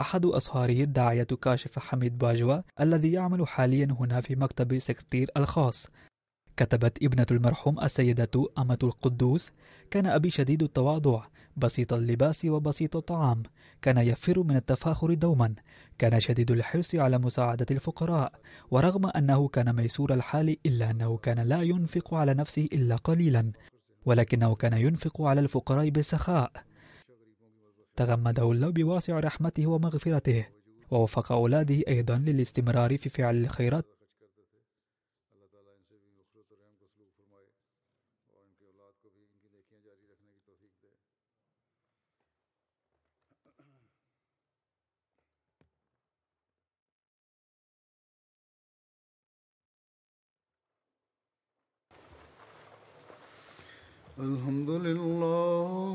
أحد أصهاره الداعية كاشف حميد باجوة الذي يعمل حاليا هنا في مكتب سكرتير الخاص. كتبت ابنة المرحوم السيدة أمة القدوس كان أبي شديد التواضع بسيط اللباس وبسيط الطعام كان يفر من التفاخر دوما كان شديد الحرص على مساعدة الفقراء ورغم أنه كان ميسور الحال إلا أنه كان لا ينفق على نفسه إلا قليلا ولكنه كان ينفق على الفقراء بسخاء. تغمده الله بواسع رحمته ومغفرته ووفق أولاده أيضا للاستمرار في فعل الخيرات الحمد لله